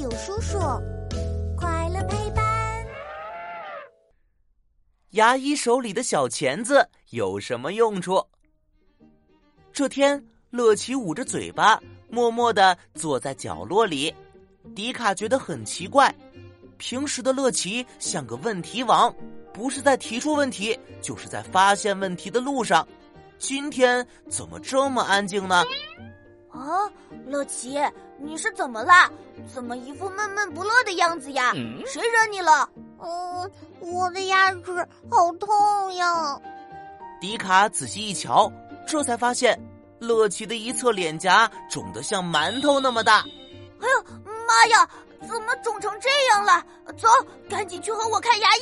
有叔叔，快乐陪伴。牙医手里的小钳子有什么用处？这天，乐奇捂着嘴巴，默默的坐在角落里。迪卡觉得很奇怪，平时的乐奇像个问题王，不是在提出问题，就是在发现问题的路上。今天怎么这么安静呢？啊，乐奇，你是怎么啦？怎么一副闷闷不乐的样子呀？谁惹你了？嗯，我的牙齿好痛呀！迪卡仔细一瞧，这才发现乐奇的一侧脸颊肿得像馒头那么大。哎呦，妈呀！怎么肿成这样了？走，赶紧去和我看牙医。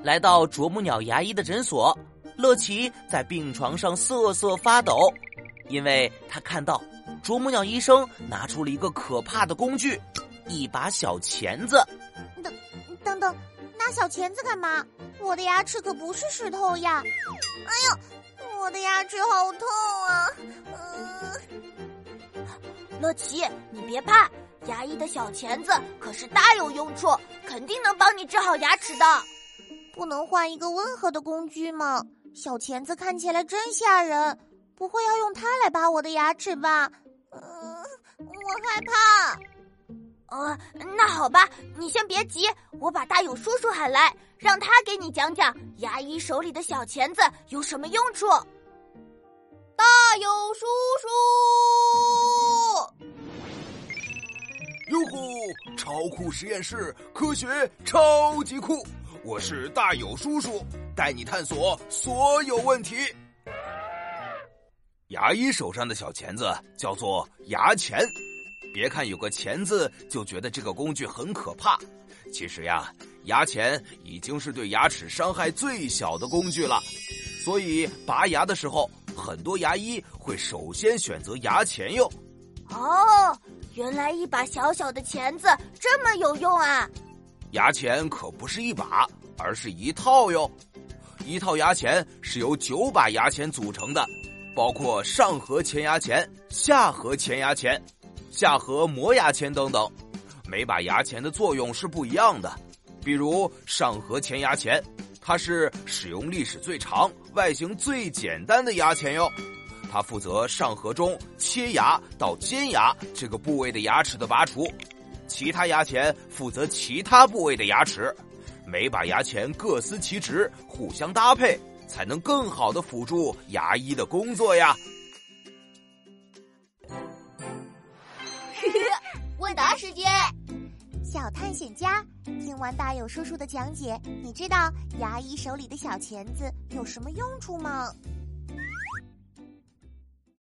来到啄木鸟牙医的诊所。乐奇在病床上瑟瑟发抖，因为他看到啄木鸟医生拿出了一个可怕的工具——一把小钳子。等，等等，拿小钳子干嘛？我的牙齿可不是石头呀！哎呦，我的牙齿好痛啊！嗯，乐奇，你别怕，牙医的小钳子可是大有用处，肯定能帮你治好牙齿的。不能换一个温和的工具吗？小钳子看起来真吓人，不会要用它来拔我的牙齿吧？嗯，我害怕。呃，那好吧，你先别急，我把大勇叔叔喊来，让他给你讲讲牙医手里的小钳子有什么用处。大勇超酷实验室，科学超级酷。我是大友叔叔，带你探索所有问题。牙医手上的小钳子叫做牙钳，别看有个钳子就觉得这个工具很可怕，其实呀，牙钳已经是对牙齿伤害最小的工具了。所以拔牙的时候，很多牙医会首先选择牙钳用。哦，原来一把小小的钳子这么有用啊！牙钳可不是一把，而是一套哟。一套牙钳是由九把牙钳组成的，包括上颌前牙钳、下颌前牙钳、下颌磨牙钳等等。每把牙钳的作用是不一样的。比如上颌前牙钳，它是使用历史最长、外形最简单的牙钳哟。它负责上颌中切牙到尖牙这个部位的牙齿的拔除。其他牙钳负责其他部位的牙齿，每把牙钳各司其职，互相搭配，才能更好的辅助牙医的工作呀。问答时间，小探险家，听完大友叔叔的讲解，你知道牙医手里的小钳子有什么用处吗？